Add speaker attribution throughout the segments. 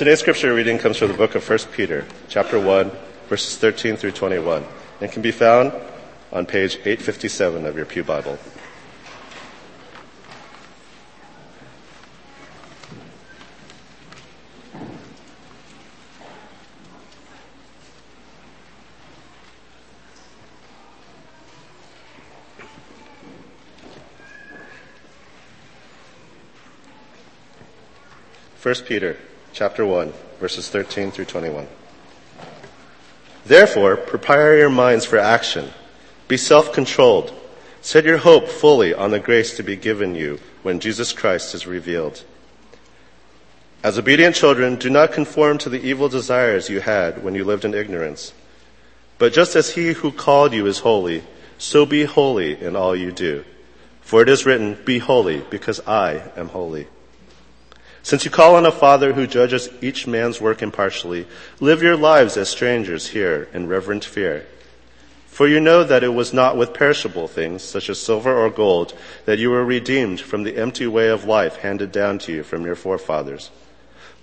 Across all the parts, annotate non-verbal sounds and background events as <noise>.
Speaker 1: Today's scripture reading comes from the book of 1 Peter, chapter 1, verses 13 through 21, and can be found on page 857 of your Pew Bible. First Peter chapter 1 verses 13 through 21. Therefore, prepare your minds for action. Be self-controlled. Set your hope fully on the grace to be given you when Jesus Christ is revealed. As obedient children, do not conform to the evil desires you had when you lived in ignorance. But just as he who called you is holy, so be holy in all you do. For it is written, be holy because I am holy. Since you call on a Father who judges each man's work impartially, live your lives as strangers here in reverent fear. For you know that it was not with perishable things, such as silver or gold, that you were redeemed from the empty way of life handed down to you from your forefathers,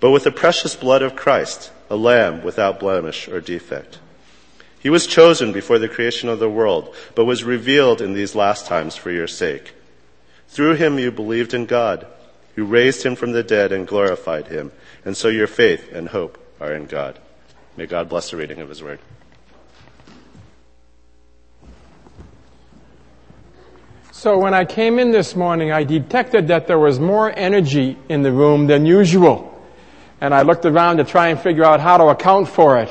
Speaker 1: but with the precious blood of Christ, a lamb without blemish or defect. He was chosen before the creation of the world, but was revealed in these last times for your sake. Through him you believed in God who raised him from the dead and glorified him. And so your faith and hope are in God. May God bless the reading of his word.
Speaker 2: So when I came in this morning, I detected that there was more energy in the room than usual. And I looked around to try and figure out how to account for it.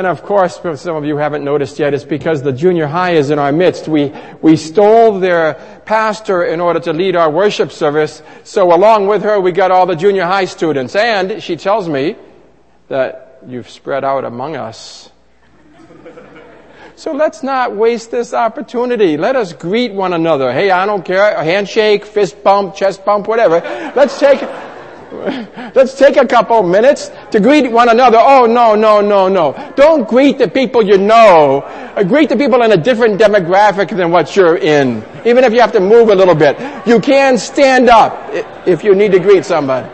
Speaker 2: And of course, some of you haven't noticed yet, it's because the junior high is in our midst. We, we stole their pastor in order to lead our worship service. So along with her, we got all the junior high students. And she tells me that you've spread out among us. So let's not waste this opportunity. Let us greet one another. Hey, I don't care. A handshake, fist bump, chest bump, whatever. Let's take, <laughs> Let's take a couple minutes to greet one another. Oh, no, no, no, no. Don't greet the people you know. Uh, greet the people in a different demographic than what you're in. Even if you have to move a little bit. You can stand up if you need to greet somebody.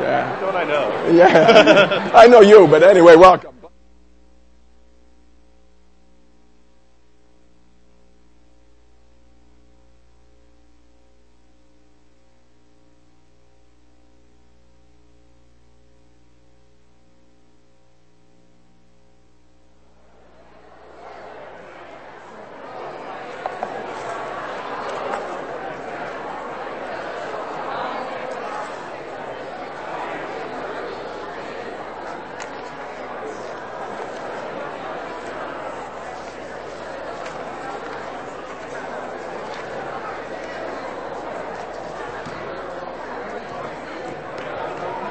Speaker 1: Yeah. Don't I know? <laughs>
Speaker 2: Yeah. I know you, but anyway, welcome.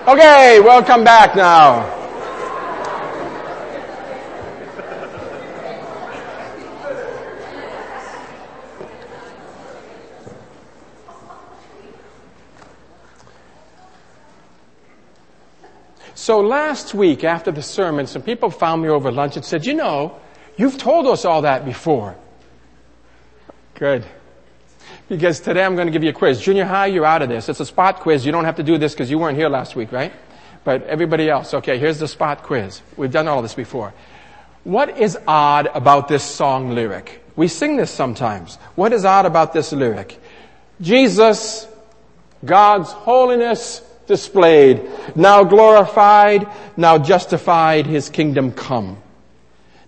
Speaker 2: Okay, welcome back now. So last week after the sermon, some people found me over lunch and said, you know, you've told us all that before. Good because today I'm going to give you a quiz. Junior high, you're out of this. It's a spot quiz. You don't have to do this because you weren't here last week, right? But everybody else, okay, here's the spot quiz. We've done all this before. What is odd about this song lyric? We sing this sometimes. What is odd about this lyric? Jesus, God's holiness displayed, now glorified, now justified, His kingdom come.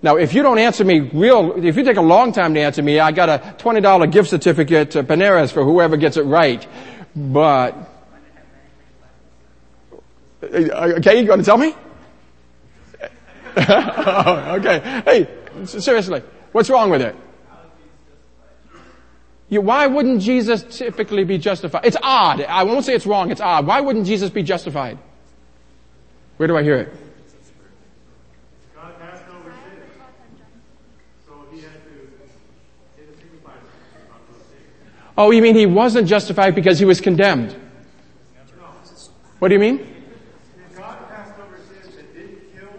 Speaker 2: Now, if you don't answer me real, if you take a long time to answer me, I got a $20 gift certificate to Panera's for whoever gets it right. But, uh, uh, okay, you going to tell me? <laughs> okay. Hey, seriously, what's wrong with it? You, why wouldn't Jesus typically be justified? It's odd. I won't say it's wrong. It's odd. Why wouldn't Jesus be justified? Where do I hear it? Oh, you mean he wasn't justified because he was condemned? What do you mean? If God passed over sins that didn't kill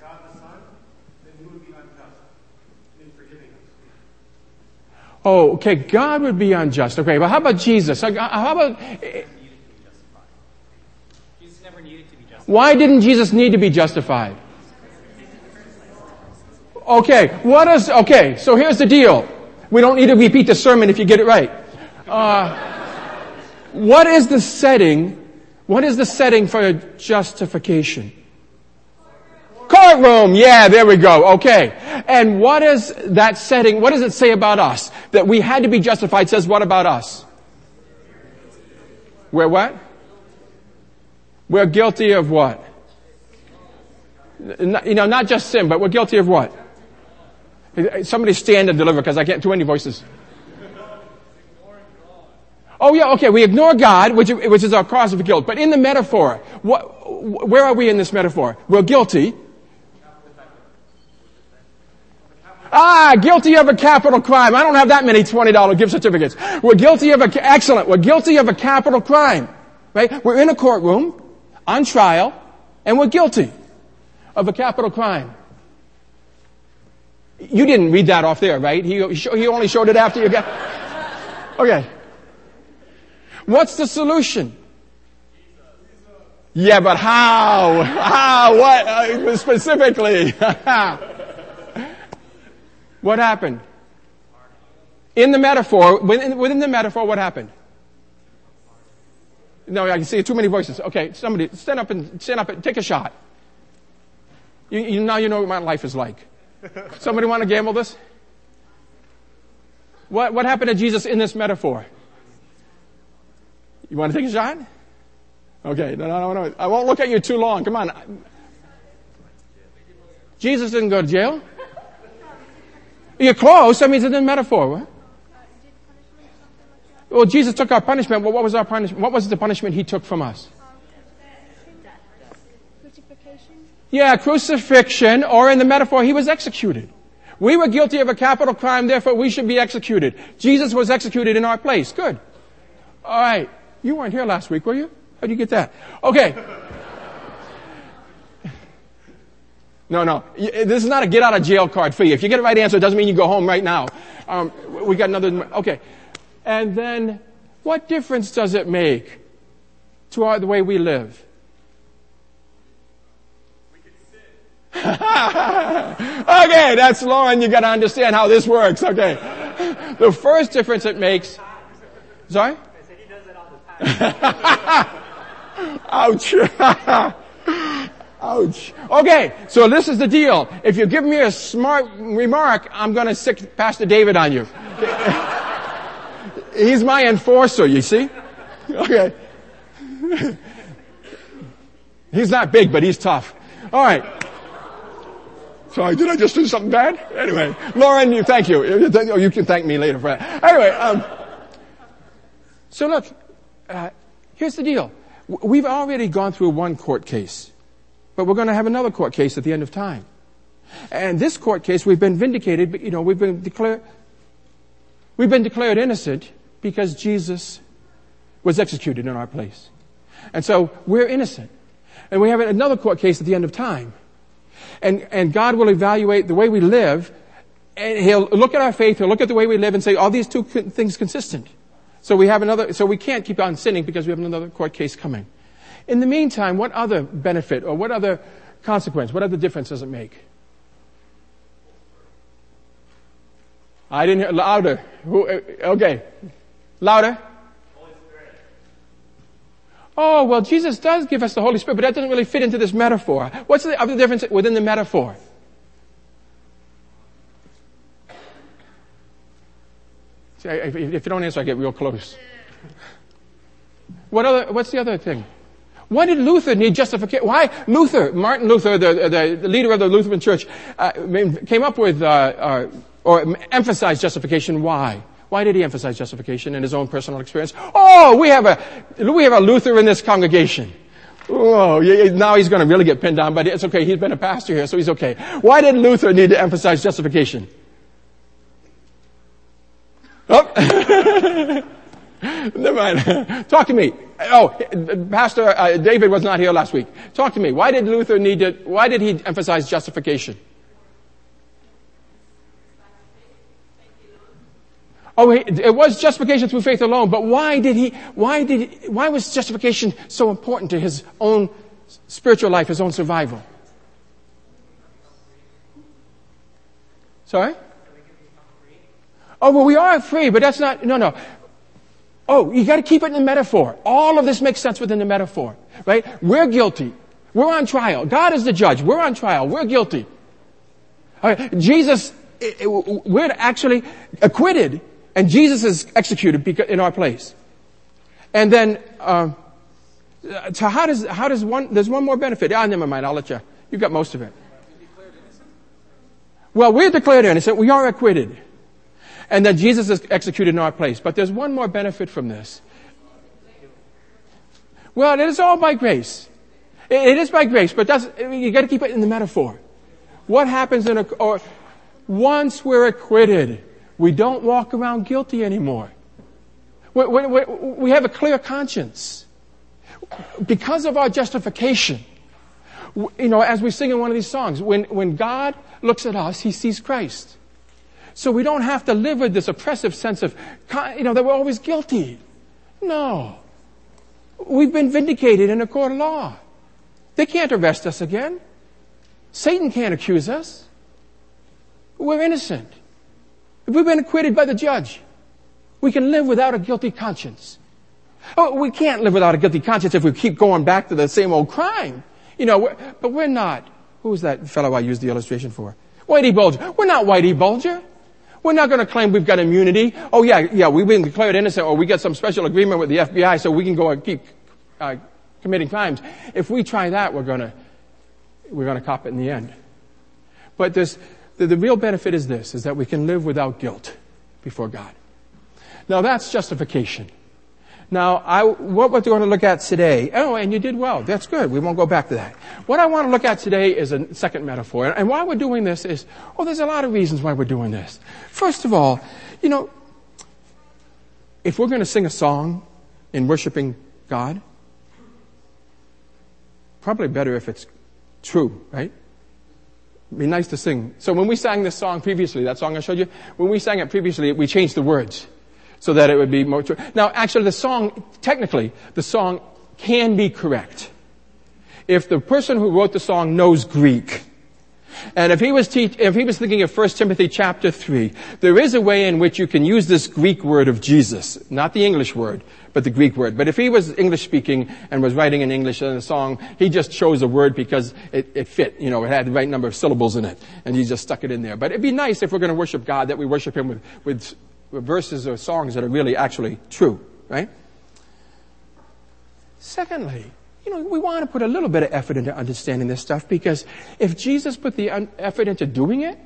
Speaker 2: God the Son, then he would be unjust in forgiving. Oh, okay, God would be unjust. Okay, but how about Jesus? Uh, how about. Jesus never needed to be justified. Why didn't Jesus need to be justified? Okay, what is, okay, so here's the deal. We don't need to repeat the sermon if you get it right. Uh, what is the setting, what is the setting for justification? Courtroom, yeah, there we go, okay. And what is that setting, what does it say about us? That we had to be justified says what about us? We're what? We're guilty of what? You know, not just sin, but we're guilty of what? Somebody stand and deliver because I can't, too many voices. Oh yeah, okay, we ignore God, which, which is our cause of guilt. But in the metaphor, what, where are we in this metaphor? We're guilty. Ah, guilty of a capital crime. I don't have that many $20 gift certificates. We're guilty of a, excellent, we're guilty of a capital crime. Right? We're in a courtroom, on trial, and we're guilty of a capital crime. You didn't read that off there, right? He, he only showed it after you got. Okay. What's the solution? Yeah, but how? How? What? Uh, specifically. <laughs> what happened? In the metaphor, within, within the metaphor, what happened? No, I can see too many voices. Okay, somebody stand up and stand up and take a shot. You, you, now you know what my life is like. Somebody want to gamble this? What, what happened to Jesus in this metaphor? You want to take a shot? Okay, no, no, no, no. I won't look at you too long. Come on. Jesus didn't go to jail. You're close. I mean, it's a metaphor. Right? Well, Jesus took our punishment. Well, what was our punishment? What was the punishment he took from us? Yeah, crucifixion, or in the metaphor, he was executed. We were guilty of a capital crime, therefore we should be executed. Jesus was executed in our place. Good. All right. You weren't here last week, were you? How'd you get that? Okay. No, no. This is not a get out of jail card for you. If you get the right answer, it doesn't mean you go home right now. Um, we got another. Okay. And then, what difference does it make to our, the way we live? <laughs> okay, that's Lauren. You got to understand how this works. Okay. The first difference it makes. Sorry. <laughs> Ouch. <laughs> Ouch. Okay, so this is the deal. If you give me a smart remark, I'm going to sic Pastor David on you. <laughs> He's my enforcer, you see? Okay. He's not big, but he's tough. All right. Sorry, did I just do something bad? Anyway, Lauren, you thank you. You can thank me later for that. Anyway, um, so look, uh, here's the deal. We've already gone through one court case, but we're going to have another court case at the end of time. And this court case, we've been vindicated, but you know, we've been declared, we've been declared innocent because Jesus was executed in our place. And so we're innocent. And we have another court case at the end of time. And, and God will evaluate the way we live, and He'll look at our faith, He'll look at the way we live and say, are these two things consistent? So we have another, so we can't keep on sinning because we have another court case coming. In the meantime, what other benefit or what other consequence, what other difference does it make? I didn't hear, louder. Who, uh, okay. Louder. Oh, well, Jesus does give us the Holy Spirit, but that doesn't really fit into this metaphor. What's the other difference within the metaphor? See, if, you don't answer, I get real close. What other, what's the other thing? Why did Luther need justification? Why Luther, Martin Luther, the, the leader of the Lutheran Church, uh, came up with uh, uh, or emphasized justification? Why? Why did he emphasize justification in his own personal experience? Oh, we have a, we have a Luther in this congregation. Oh, now he's going to really get pinned down, but it's okay. He's been a pastor here, so he's okay. Why did Luther need to emphasize justification? Oh. <laughs> Never mind. Talk to me. Oh, Pastor uh, David was not here last week. Talk to me. Why did Luther need to, why did he emphasize justification? Oh, it was justification through faith alone, but why did he, why did, he, why was justification so important to his own spiritual life, his own survival? Sorry? Oh, well, we are free, but that's not, no, no. Oh, you gotta keep it in the metaphor. All of this makes sense within the metaphor, right? We're guilty. We're on trial. God is the judge. We're on trial. We're guilty. Jesus, we're actually acquitted, and Jesus is executed in our place. And then, uh, so how does how does one? There's one more benefit. Ah, never mind. I'll let you. You got most of it. Well, we're declared innocent. We are acquitted and that Jesus is executed in our place. But there's one more benefit from this. Well, it is all by grace. It is by grace, but that's, you gotta keep it in the metaphor. What happens in a, or once we're acquitted, we don't walk around guilty anymore. We, we, we have a clear conscience. Because of our justification, you know, as we sing in one of these songs, when, when God looks at us, He sees Christ. So we don't have to live with this oppressive sense of, you know, that we're always guilty. No. We've been vindicated in a court of law. They can't arrest us again. Satan can't accuse us. We're innocent. If we've been acquitted by the judge, we can live without a guilty conscience. Oh, we can't live without a guilty conscience if we keep going back to the same old crime. You know, we're, but we're not. Who was that fellow I used the illustration for? Whitey Bulger. We're not Whitey Bulger. We're not going to claim we've got immunity. Oh yeah, yeah, we've been declared innocent or we get some special agreement with the FBI so we can go and keep uh, committing crimes. If we try that, we're going to, we're going to cop it in the end. But this, the, the real benefit is this, is that we can live without guilt before God. Now that's justification. Now, I, what we're going to look at today, oh, and you did well. That's good. We won't go back to that. What I want to look at today is a second metaphor. And why we're doing this is, oh, there's a lot of reasons why we're doing this. First of all, you know, if we're going to sing a song in worshiping God, probably better if it's true, right? It'd be nice to sing. So when we sang this song previously, that song I showed you, when we sang it previously, we changed the words so that it would be more true. Now, actually, the song, technically, the song can be correct. If the person who wrote the song knows Greek, and if he was if he was thinking of 1 Timothy chapter 3, there is a way in which you can use this Greek word of Jesus, not the English word, but the Greek word. But if he was English speaking and was writing in English in a song, he just chose a word because it, it fit, you know, it had the right number of syllables in it, and he just stuck it in there. But it'd be nice if we're going to worship God that we worship him with, with verses or songs that are really actually true, right? Secondly, you know, we want to put a little bit of effort into understanding this stuff because if Jesus put the effort into doing it,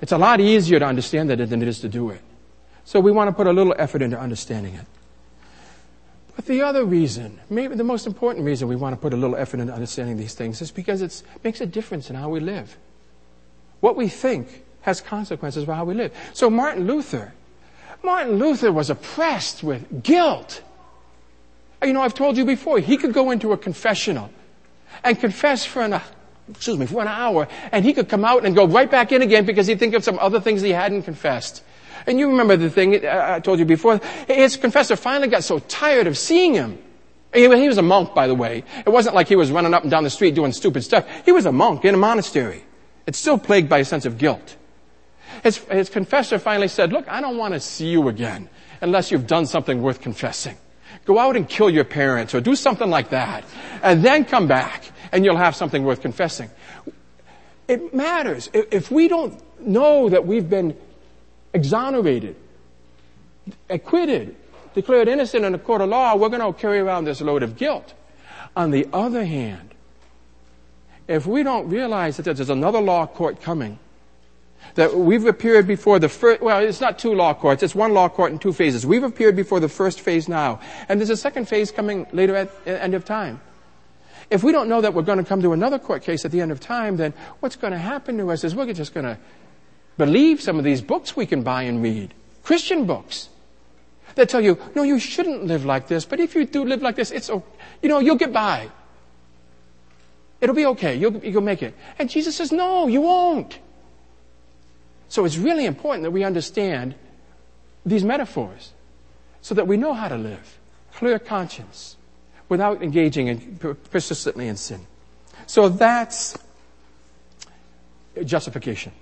Speaker 2: it's a lot easier to understand that than it is to do it. So we want to put a little effort into understanding it. But the other reason, maybe the most important reason we want to put a little effort into understanding these things is because it makes a difference in how we live. What we think has consequences for how we live. So Martin Luther, Martin Luther was oppressed with guilt. You know, I've told you before, he could go into a confessional and confess for an, excuse me, for an hour, and he could come out and go right back in again because he'd think of some other things he hadn't confessed. And you remember the thing uh, I told you before. His confessor finally got so tired of seeing him. He was a monk, by the way. It wasn't like he was running up and down the street doing stupid stuff. He was a monk in a monastery. It's still plagued by a sense of guilt. His, his confessor finally said, look, I don't want to see you again unless you've done something worth confessing. Go out and kill your parents or do something like that and then come back and you'll have something worth confessing. It matters. If we don't know that we've been exonerated, acquitted, declared innocent in a court of law, we're going to carry around this load of guilt. On the other hand, if we don't realize that there's another law court coming, that we've appeared before the first, well, it's not two law courts, it's one law court in two phases. We've appeared before the first phase now, and there's a second phase coming later at the end of time. If we don't know that we're going to come to another court case at the end of time, then what's going to happen to us is we're just going to believe some of these books we can buy and read. Christian books. That tell you, no, you shouldn't live like this, but if you do live like this, it's, you know, you'll get by. It'll be okay. You'll, you'll make it. And Jesus says, no, you won't. So it's really important that we understand these metaphors so that we know how to live. Clear conscience without engaging in, persistently in sin. So that's justification.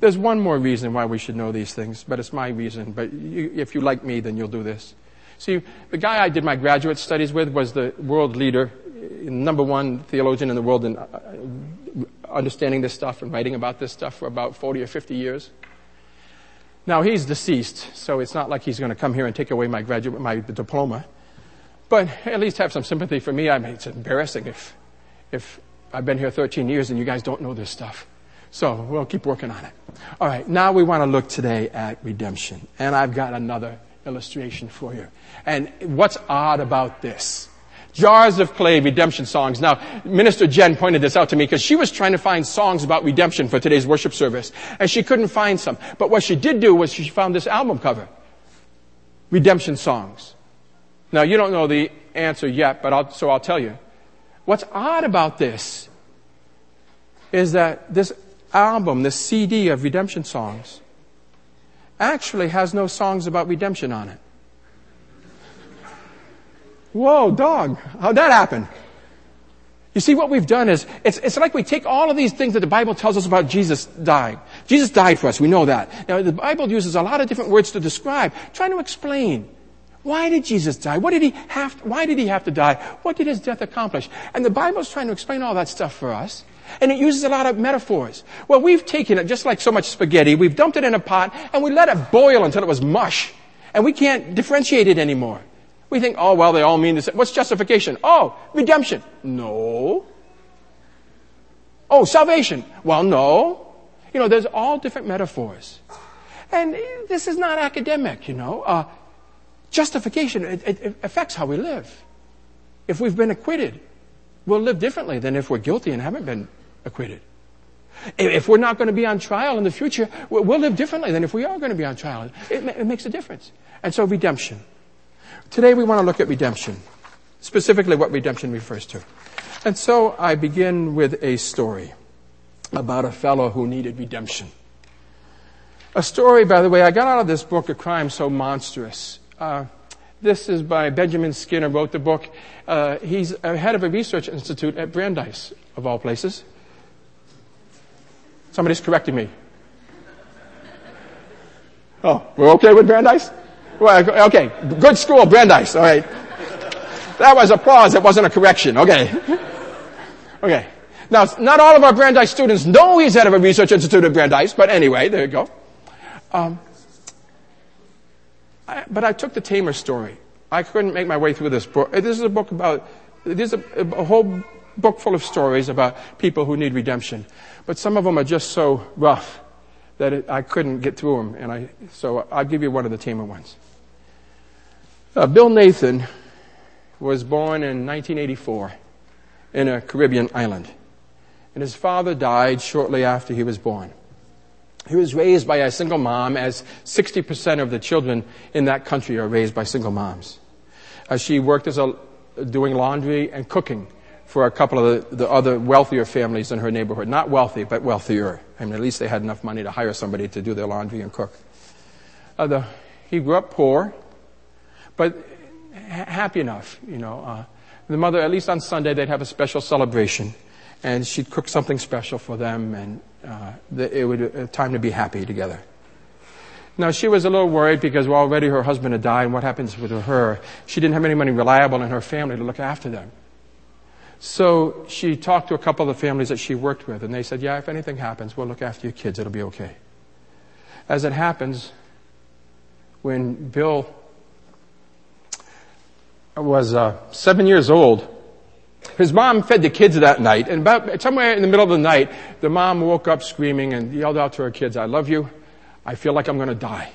Speaker 2: There's one more reason why we should know these things, but it's my reason. But you, if you like me, then you'll do this. See, the guy I did my graduate studies with was the world leader, number one theologian in the world in uh, understanding this stuff and writing about this stuff for about 40 or 50 years. Now he's deceased, so it's not like he's going to come here and take away my graduate, my diploma. But at least have some sympathy for me. I mean, it's embarrassing if, if I've been here 13 years and you guys don't know this stuff. So we'll keep working on it. All right. Now we want to look today at redemption. And I've got another illustration for you. And what's odd about this? Jars of clay redemption songs. Now, Minister Jen pointed this out to me because she was trying to find songs about redemption for today's worship service. And she couldn't find some. But what she did do was she found this album cover. Redemption songs. Now, you don't know the answer yet, but I'll, so I'll tell you. What's odd about this is that this album, this CD of redemption songs, actually has no songs about redemption on it. Whoa, dog. How'd that happen? You see, what we've done is, it's, it's like we take all of these things that the Bible tells us about Jesus dying. Jesus died for us, we know that. Now, the Bible uses a lot of different words to describe, trying to explain. Why did Jesus die? What did he have, to, why did he have to die? What did his death accomplish? And the Bible's trying to explain all that stuff for us. And it uses a lot of metaphors. Well, we've taken it just like so much spaghetti, we've dumped it in a pot, and we let it boil until it was mush. And we can't differentiate it anymore. We think, oh, well, they all mean the same. What's justification? Oh, redemption. No. Oh, salvation. Well, no. You know, there's all different metaphors. And this is not academic, you know. Uh, justification, it, it affects how we live. If we've been acquitted, we'll live differently than if we're guilty and haven't been acquitted. If we're not going to be on trial in the future, we'll live differently than if we are going to be on trial. It, it makes a difference. And so redemption. Today we want to look at redemption. Specifically what redemption refers to. And so I begin with a story about a fellow who needed redemption. A story, by the way, I got out of this book, A Crime So Monstrous. Uh, this is by Benjamin Skinner, wrote the book. Uh, he's head of a research institute at Brandeis, of all places. Somebody's correcting me. Oh, we're okay with Brandeis? Well, okay, good school, Brandeis. All right. That was applause. It wasn't a correction. Okay. Okay. Now, not all of our Brandeis students know he's head of a research institute at Brandeis, but anyway, there you go. Um, I, but I took the Tamer story. I couldn't make my way through this book. This is a book about, this is a, a whole book full of stories about people who need redemption. But some of them are just so rough that it, I couldn't get through them. And I, so I'll give you one of the Tamer ones. Uh, Bill Nathan was born in 1984 in a Caribbean island. And his father died shortly after he was born. He was raised by a single mom, as 60% of the children in that country are raised by single moms. Uh, she worked as a, doing laundry and cooking for a couple of the, the, other wealthier families in her neighborhood. Not wealthy, but wealthier. I mean, at least they had enough money to hire somebody to do their laundry and cook. Uh, the, he grew up poor, but ha- happy enough, you know. Uh, the mother, at least on Sunday, they'd have a special celebration, and she'd cook something special for them, and uh, the, it would uh, time to be happy together. Now she was a little worried because well, already her husband had died, and what happens with her? She didn't have anybody reliable in her family to look after them. So she talked to a couple of the families that she worked with, and they said, yeah, if anything happens, we'll look after your kids. It'll be okay. As it happens, when Bill was uh, seven years old, his mom fed the kids that night, and about somewhere in the middle of the night, the mom woke up screaming and yelled out to her kids, I love you. I feel like I'm going to die.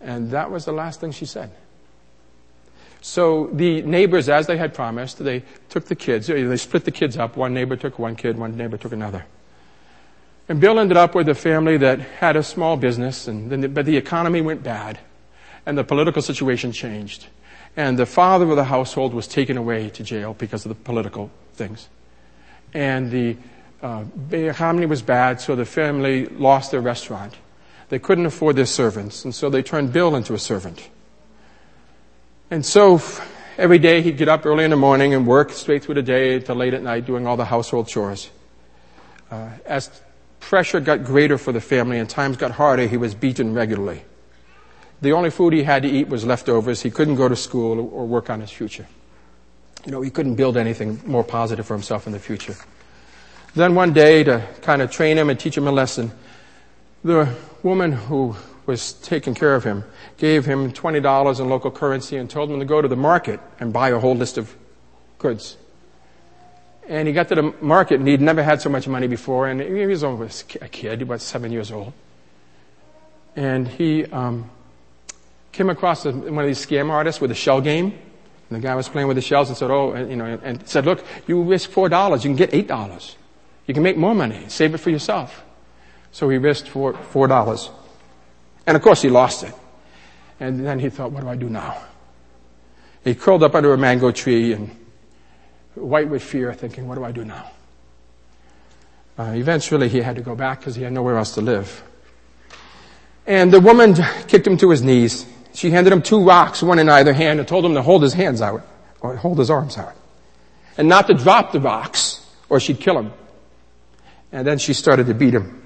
Speaker 2: And that was the last thing she said. So the neighbors, as they had promised, they took the kids, they split the kids up. One neighbor took one kid, one neighbor took another. And Bill ended up with a family that had a small business, and then, but the economy went bad, and the political situation changed. And the father of the household was taken away to jail because of the political things. And the uh, economy was bad, so the family lost their restaurant. They couldn't afford their servants, and so they turned Bill into a servant. And so every day he'd get up early in the morning and work straight through the day till late at night doing all the household chores. Uh, as pressure got greater for the family and times got harder, he was beaten regularly. The only food he had to eat was leftovers. He couldn't go to school or work on his future. You know, he couldn't build anything more positive for himself in the future. Then one day, to kind of train him and teach him a lesson, the woman who was taking care of him gave him $20 in local currency and told him to go to the market and buy a whole list of goods. And he got to the market and he'd never had so much money before and he was only a kid, about seven years old. And he um, came across one of these scam artists with a shell game. And the guy was playing with the shells and said, oh, you know, and said, look, you risk $4, you can get $8. You can make more money. Save it for yourself. So he risked four, $4. And of course he lost it. And then he thought, what do I do now? He curled up under a mango tree and white with fear, thinking, what do I do now? Uh, eventually he had to go back because he had nowhere else to live. And the woman kicked him to his knees. She handed him two rocks, one in either hand, and told him to hold his hands out, or hold his arms out. And not to drop the rocks, or she'd kill him. And then she started to beat him.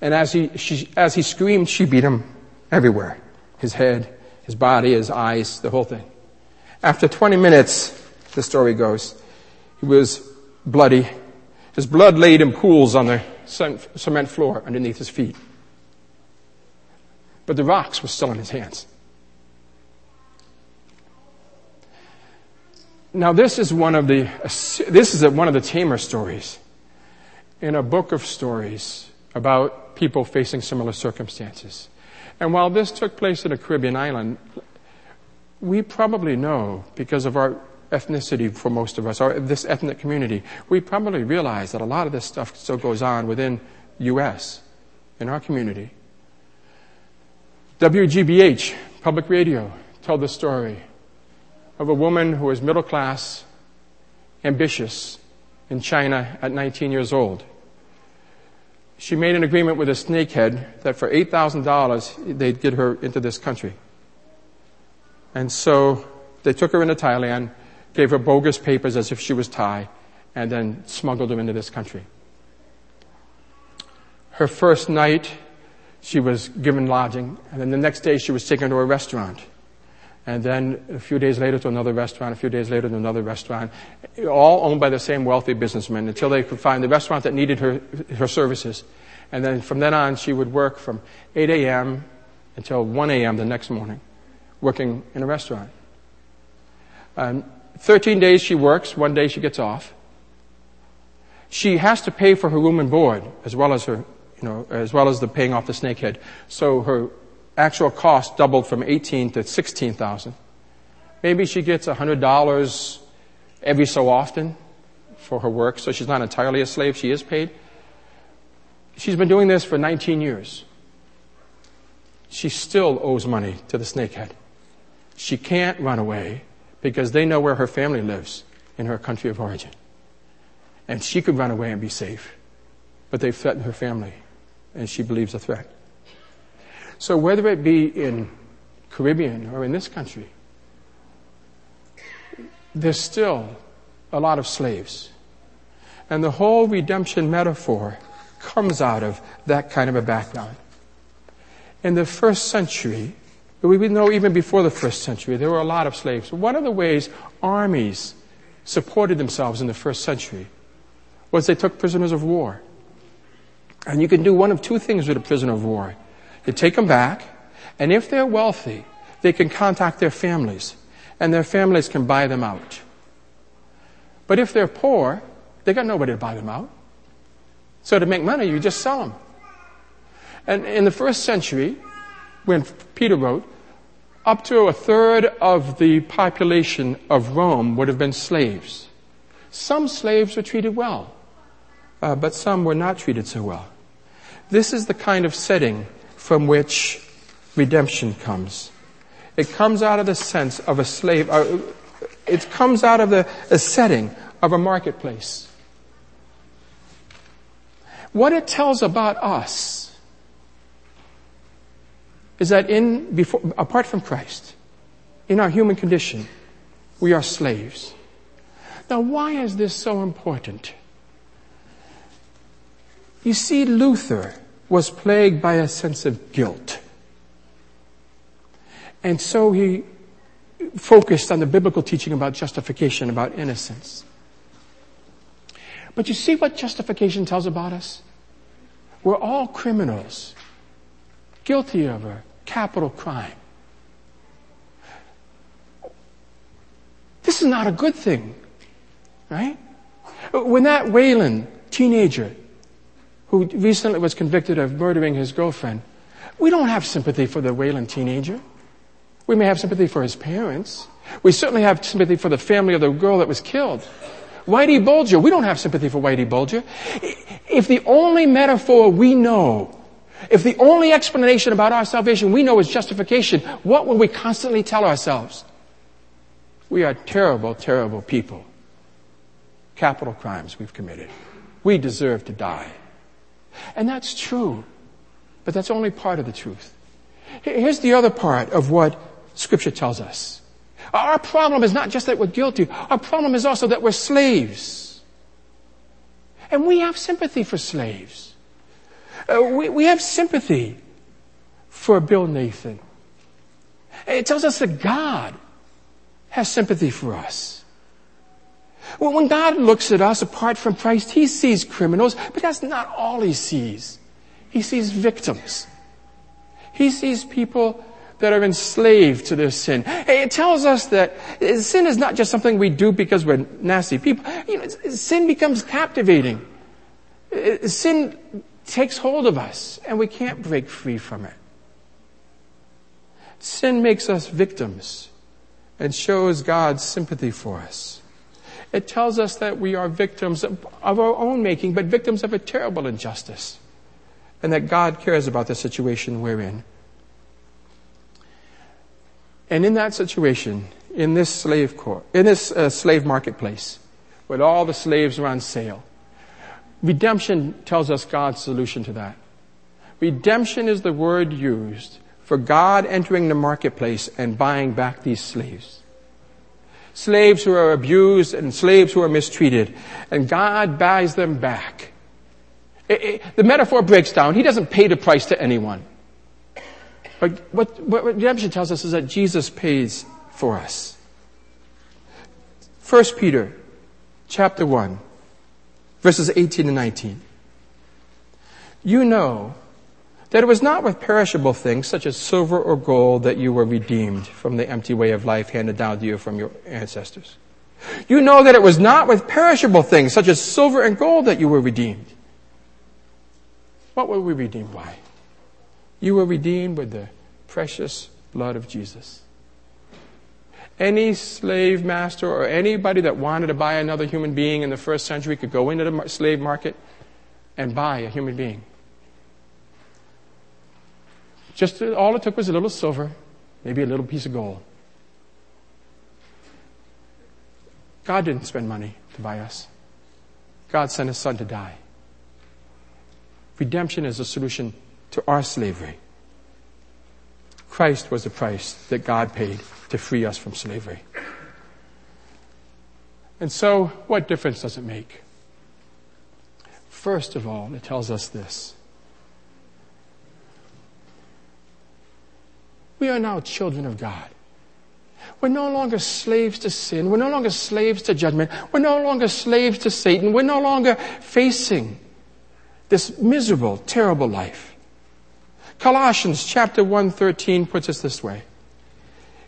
Speaker 2: And as he, she, as he screamed, she beat him everywhere. His head, his body, his eyes, the whole thing. After 20 minutes, the story goes, he was bloody. His blood laid in pools on the cement floor underneath his feet. But the rocks were still in his hands. Now this is one of the, this is one of the tamer stories in a book of stories about people facing similar circumstances. And while this took place in a Caribbean island, we probably know because of our ethnicity for most of us, or this ethnic community, we probably realize that a lot of this stuff still goes on within U.S. in our community. WGBH, public radio, told the story of a woman who was middle class, ambitious in China at 19 years old she made an agreement with a snakehead that for $8,000 they'd get her into this country. And so they took her into Thailand, gave her bogus papers as if she was Thai, and then smuggled her into this country. Her first night, she was given lodging, and then the next day she was taken to a restaurant and then a few days later to another restaurant, a few days later to another restaurant, all owned by the same wealthy businessman until they could find the restaurant that needed her, her services. And then from then on, she would work from 8 a.m. until 1 a.m. the next morning, working in a restaurant. Um, 13 days she works, one day she gets off. She has to pay for her room and board as well as her, you know, as well as the paying off the snakehead. So her actual cost doubled from 18 to 16,000. Maybe she gets $100 every so often for her work, so she's not entirely a slave, she is paid. She's been doing this for 19 years. She still owes money to the snakehead. She can't run away because they know where her family lives in her country of origin. And she could run away and be safe, but they've threatened her family, and she believes a threat. So whether it be in Caribbean or in this country, there's still a lot of slaves. And the whole redemption metaphor comes out of that kind of a background. In the first century, we know even before the first century, there were a lot of slaves. One of the ways armies supported themselves in the first century was they took prisoners of war. And you can do one of two things with a prisoner of war. You take them back, and if they're wealthy, they can contact their families, and their families can buy them out. But if they're poor, they got nobody to buy them out. So to make money, you just sell them. And in the first century, when Peter wrote, up to a third of the population of Rome would have been slaves. Some slaves were treated well, uh, but some were not treated so well. This is the kind of setting from which redemption comes. It comes out of the sense of a slave. Uh, it comes out of the a setting of a marketplace. What it tells about us is that in, before, apart from Christ, in our human condition, we are slaves. Now, why is this so important? You see, Luther was plagued by a sense of guilt. And so he focused on the biblical teaching about justification, about innocence. But you see what justification tells about us? We're all criminals, guilty of a capital crime. This is not a good thing, right? When that Wayland teenager who recently was convicted of murdering his girlfriend, we don't have sympathy for the Wayland teenager. We may have sympathy for his parents. We certainly have sympathy for the family of the girl that was killed. Whitey Bulger, we don't have sympathy for Whitey Bulger. If the only metaphor we know, if the only explanation about our salvation we know is justification, what will we constantly tell ourselves? We are terrible, terrible people. Capital crimes we've committed. We deserve to die. And that's true. But that's only part of the truth. Here's the other part of what Scripture tells us. Our problem is not just that we're guilty. Our problem is also that we're slaves. And we have sympathy for slaves. Uh, we, we have sympathy for Bill Nathan. It tells us that God has sympathy for us. When God looks at us apart from Christ, He sees criminals, but that's not all He sees. He sees victims. He sees people that are enslaved to their sin. It tells us that sin is not just something we do because we're nasty people. You know, sin becomes captivating. Uh, sin takes hold of us and we can't break free from it. Sin makes us victims and shows God's sympathy for us. It tells us that we are victims of our own making, but victims of a terrible injustice. And that God cares about the situation we're in. And in that situation, in this slave court, in this uh, slave marketplace, with all the slaves are on sale, redemption tells us God's solution to that. Redemption is the word used for God entering the marketplace and buying back these slaves. Slaves who are abused and slaves who are mistreated. And God buys them back. It, it, the metaphor breaks down. He doesn't pay the price to anyone. But what, what redemption tells us is that Jesus pays for us. 1 Peter chapter 1, verses 18 and 19. You know that it was not with perishable things such as silver or gold that you were redeemed from the empty way of life handed down to you from your ancestors. You know that it was not with perishable things such as silver and gold that you were redeemed. What were we redeemed by? You were redeemed with the precious blood of Jesus. Any slave master or anybody that wanted to buy another human being in the first century could go into the slave market and buy a human being. Just uh, all it took was a little silver, maybe a little piece of gold. God didn't spend money to buy us. God sent his son to die. Redemption is a solution to our slavery. Christ was the price that God paid to free us from slavery. And so, what difference does it make? First of all, it tells us this. We are now children of God. We're no longer slaves to sin. We're no longer slaves to judgment. We're no longer slaves to Satan. We're no longer facing this miserable, terrible life. Colossians chapter 1:13 puts us this way.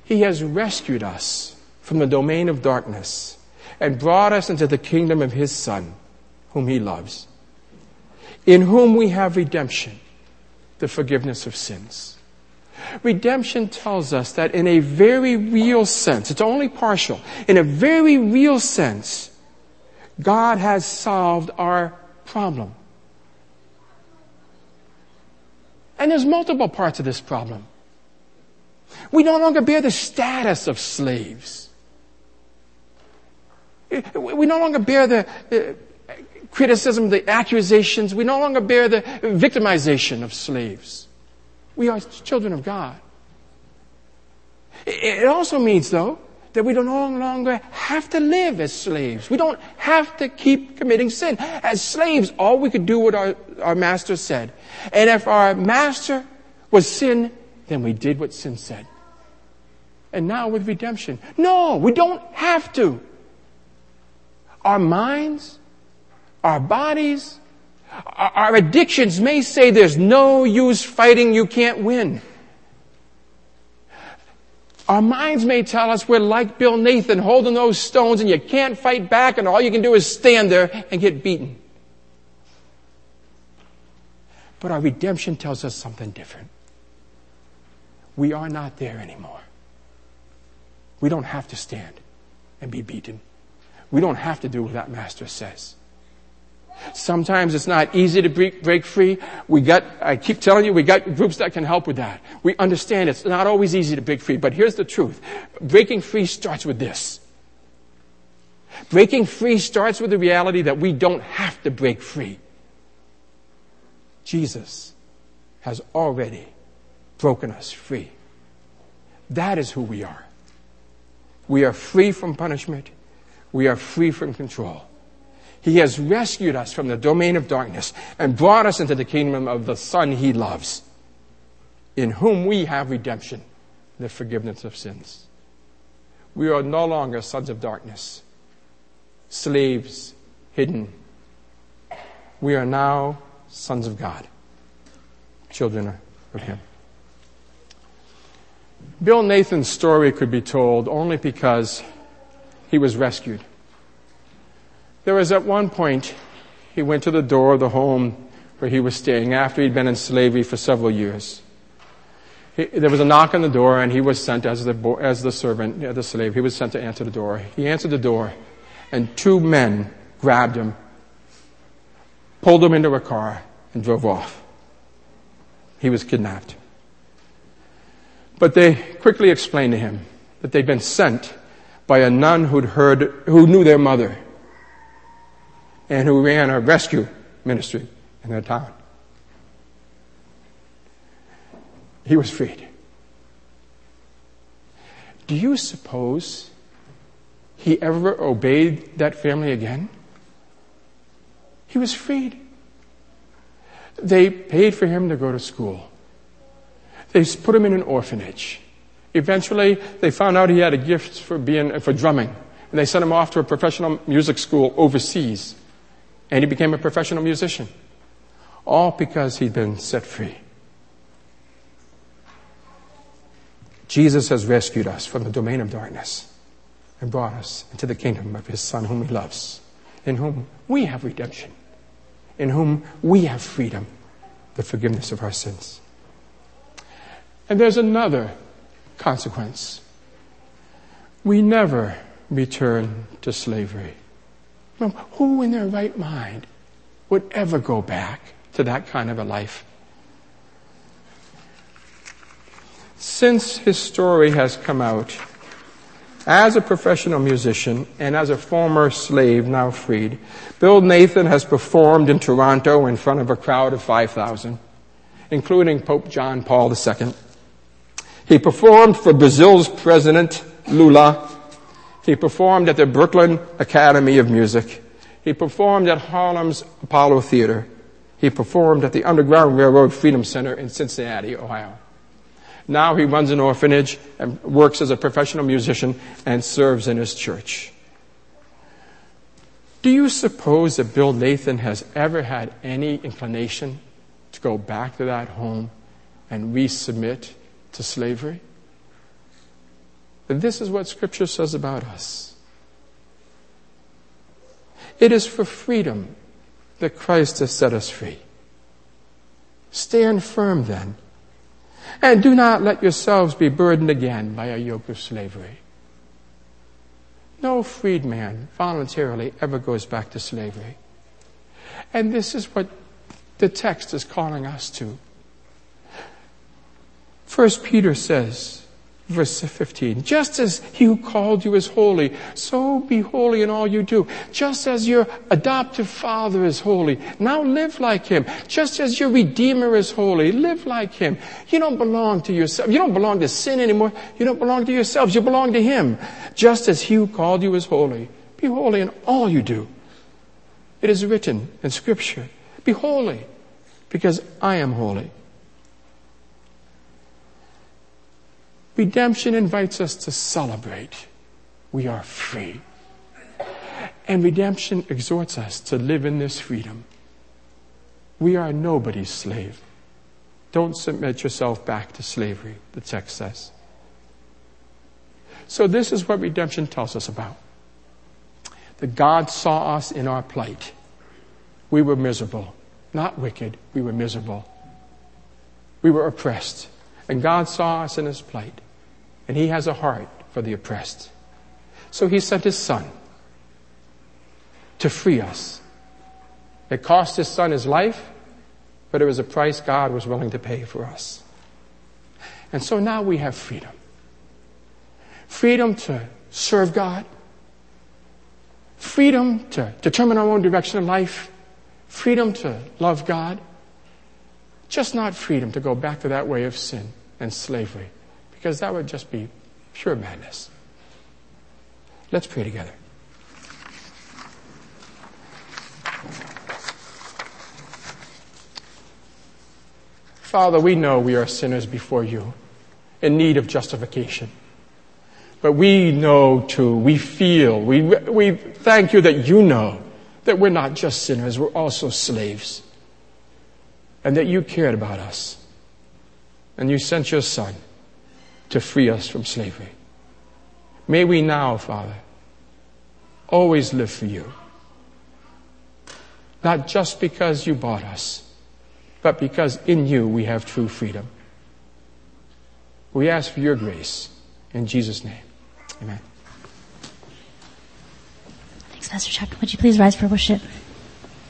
Speaker 2: He has rescued us from the domain of darkness and brought us into the kingdom of his son, whom he loves, in whom we have redemption, the forgiveness of sins. Redemption tells us that in a very real sense, it's only partial, in a very real sense, God has solved our problem. And there's multiple parts of this problem. We no longer bear the status of slaves. We no longer bear the criticism, the accusations. We no longer bear the victimization of slaves. We are children of God. It also means, though, that we no longer have to live as slaves. We don't have to keep committing sin. As slaves, all we could do what our, our master said. And if our master was sin, then we did what sin said. And now with redemption, no, we don't have to. Our minds, our bodies, our, addictions may say there's no use fighting, you can't win. Our minds may tell us we're like Bill Nathan holding those stones and you can't fight back and all you can do is stand there and get beaten. But our redemption tells us something different. We are not there anymore. We don't have to stand and be beaten. We don't have to do what that master says. Sometimes it's not easy to break, free. We got, I keep telling you, we got groups that can help with that. We understand it's not always easy to break free, but here's the truth. Breaking free starts with this. Breaking free starts with the reality that we don't have to break free. Jesus has already broken us free. That is who we are. We are free from punishment. We are free from control. He has rescued us from the domain of darkness and brought us into the kingdom of the Son he loves, in whom we have redemption, the forgiveness of sins. We are no longer sons of darkness, slaves hidden. We are now sons of God, children of Him. Bill Nathan's story could be told only because he was rescued. There was at one point, he went to the door of the home where he was staying after he'd been in slavery for several years. He, there was a knock on the door and he was sent as the, as the servant, uh, the slave, he was sent to answer the door. He answered the door and two men grabbed him, pulled him into a car and drove off. He was kidnapped. But they quickly explained to him that they'd been sent by a nun who'd heard, who knew their mother and who ran a rescue ministry in their town. He was freed. Do you suppose he ever obeyed that family again? He was freed. They paid for him to go to school. They put him in an orphanage. Eventually, they found out he had a gift for being, for drumming. And they sent him off to a professional music school overseas and he became a professional musician. All because he'd been set free. Jesus has rescued us from the domain of darkness and brought us into the kingdom of his Son, whom he loves, in whom we have redemption, in whom we have freedom, the forgiveness of our sins. And there's another consequence. We never return to slavery. Who in their right mind would ever go back to that kind of a life? Since his story has come out, as a professional musician and as a former slave now freed, Bill Nathan has performed in Toronto in front of a crowd of 5,000, including Pope John Paul II. He performed for Brazil's President Lula he performed at the Brooklyn Academy of Music. He performed at Harlem's Apollo Theater. He performed at the Underground Railroad Freedom Center in Cincinnati, Ohio. Now he runs an orphanage and works as a professional musician and serves in his church. Do you suppose that Bill Nathan has ever had any inclination to go back to that home and resubmit to slavery? This is what Scripture says about us. It is for freedom that Christ has set us free. Stand firm then, and do not let yourselves be burdened again by a yoke of slavery. No freedman voluntarily ever goes back to slavery. And this is what the text is calling us to. First Peter says, Verse 15. Just as he who called you is holy, so be holy in all you do. Just as your adoptive father is holy, now live like him. Just as your redeemer is holy, live like him. You don't belong to yourself. You don't belong to sin anymore. You don't belong to yourselves. You belong to him. Just as he who called you is holy, be holy in all you do. It is written in scripture, be holy because I am holy. Redemption invites us to celebrate. We are free. And redemption exhorts us to live in this freedom. We are nobody's slave. Don't submit yourself back to slavery, the text says. So this is what redemption tells us about. That God saw us in our plight. We were miserable. Not wicked, we were miserable. We were oppressed. And God saw us in his plight and he has a heart for the oppressed. So he sent his son to free us. It cost his son his life, but it was a price God was willing to pay for us. And so now we have freedom. Freedom to serve God. Freedom to determine our own direction in life. Freedom to love God. Just not freedom to go back to that way of sin and slavery because that would just be pure madness. Let's pray together. Father, we know we are sinners before you in need of justification. But we know too, we feel, we, we thank you that you know that we're not just sinners, we're also slaves. And that you cared about us. And you sent your son to free us from slavery. May we now, Father, always live for you. Not just because you bought us, but because in you we have true freedom. We ask for your grace in Jesus' name. Amen.
Speaker 3: Thanks, Pastor Chuck. Would you please rise for worship?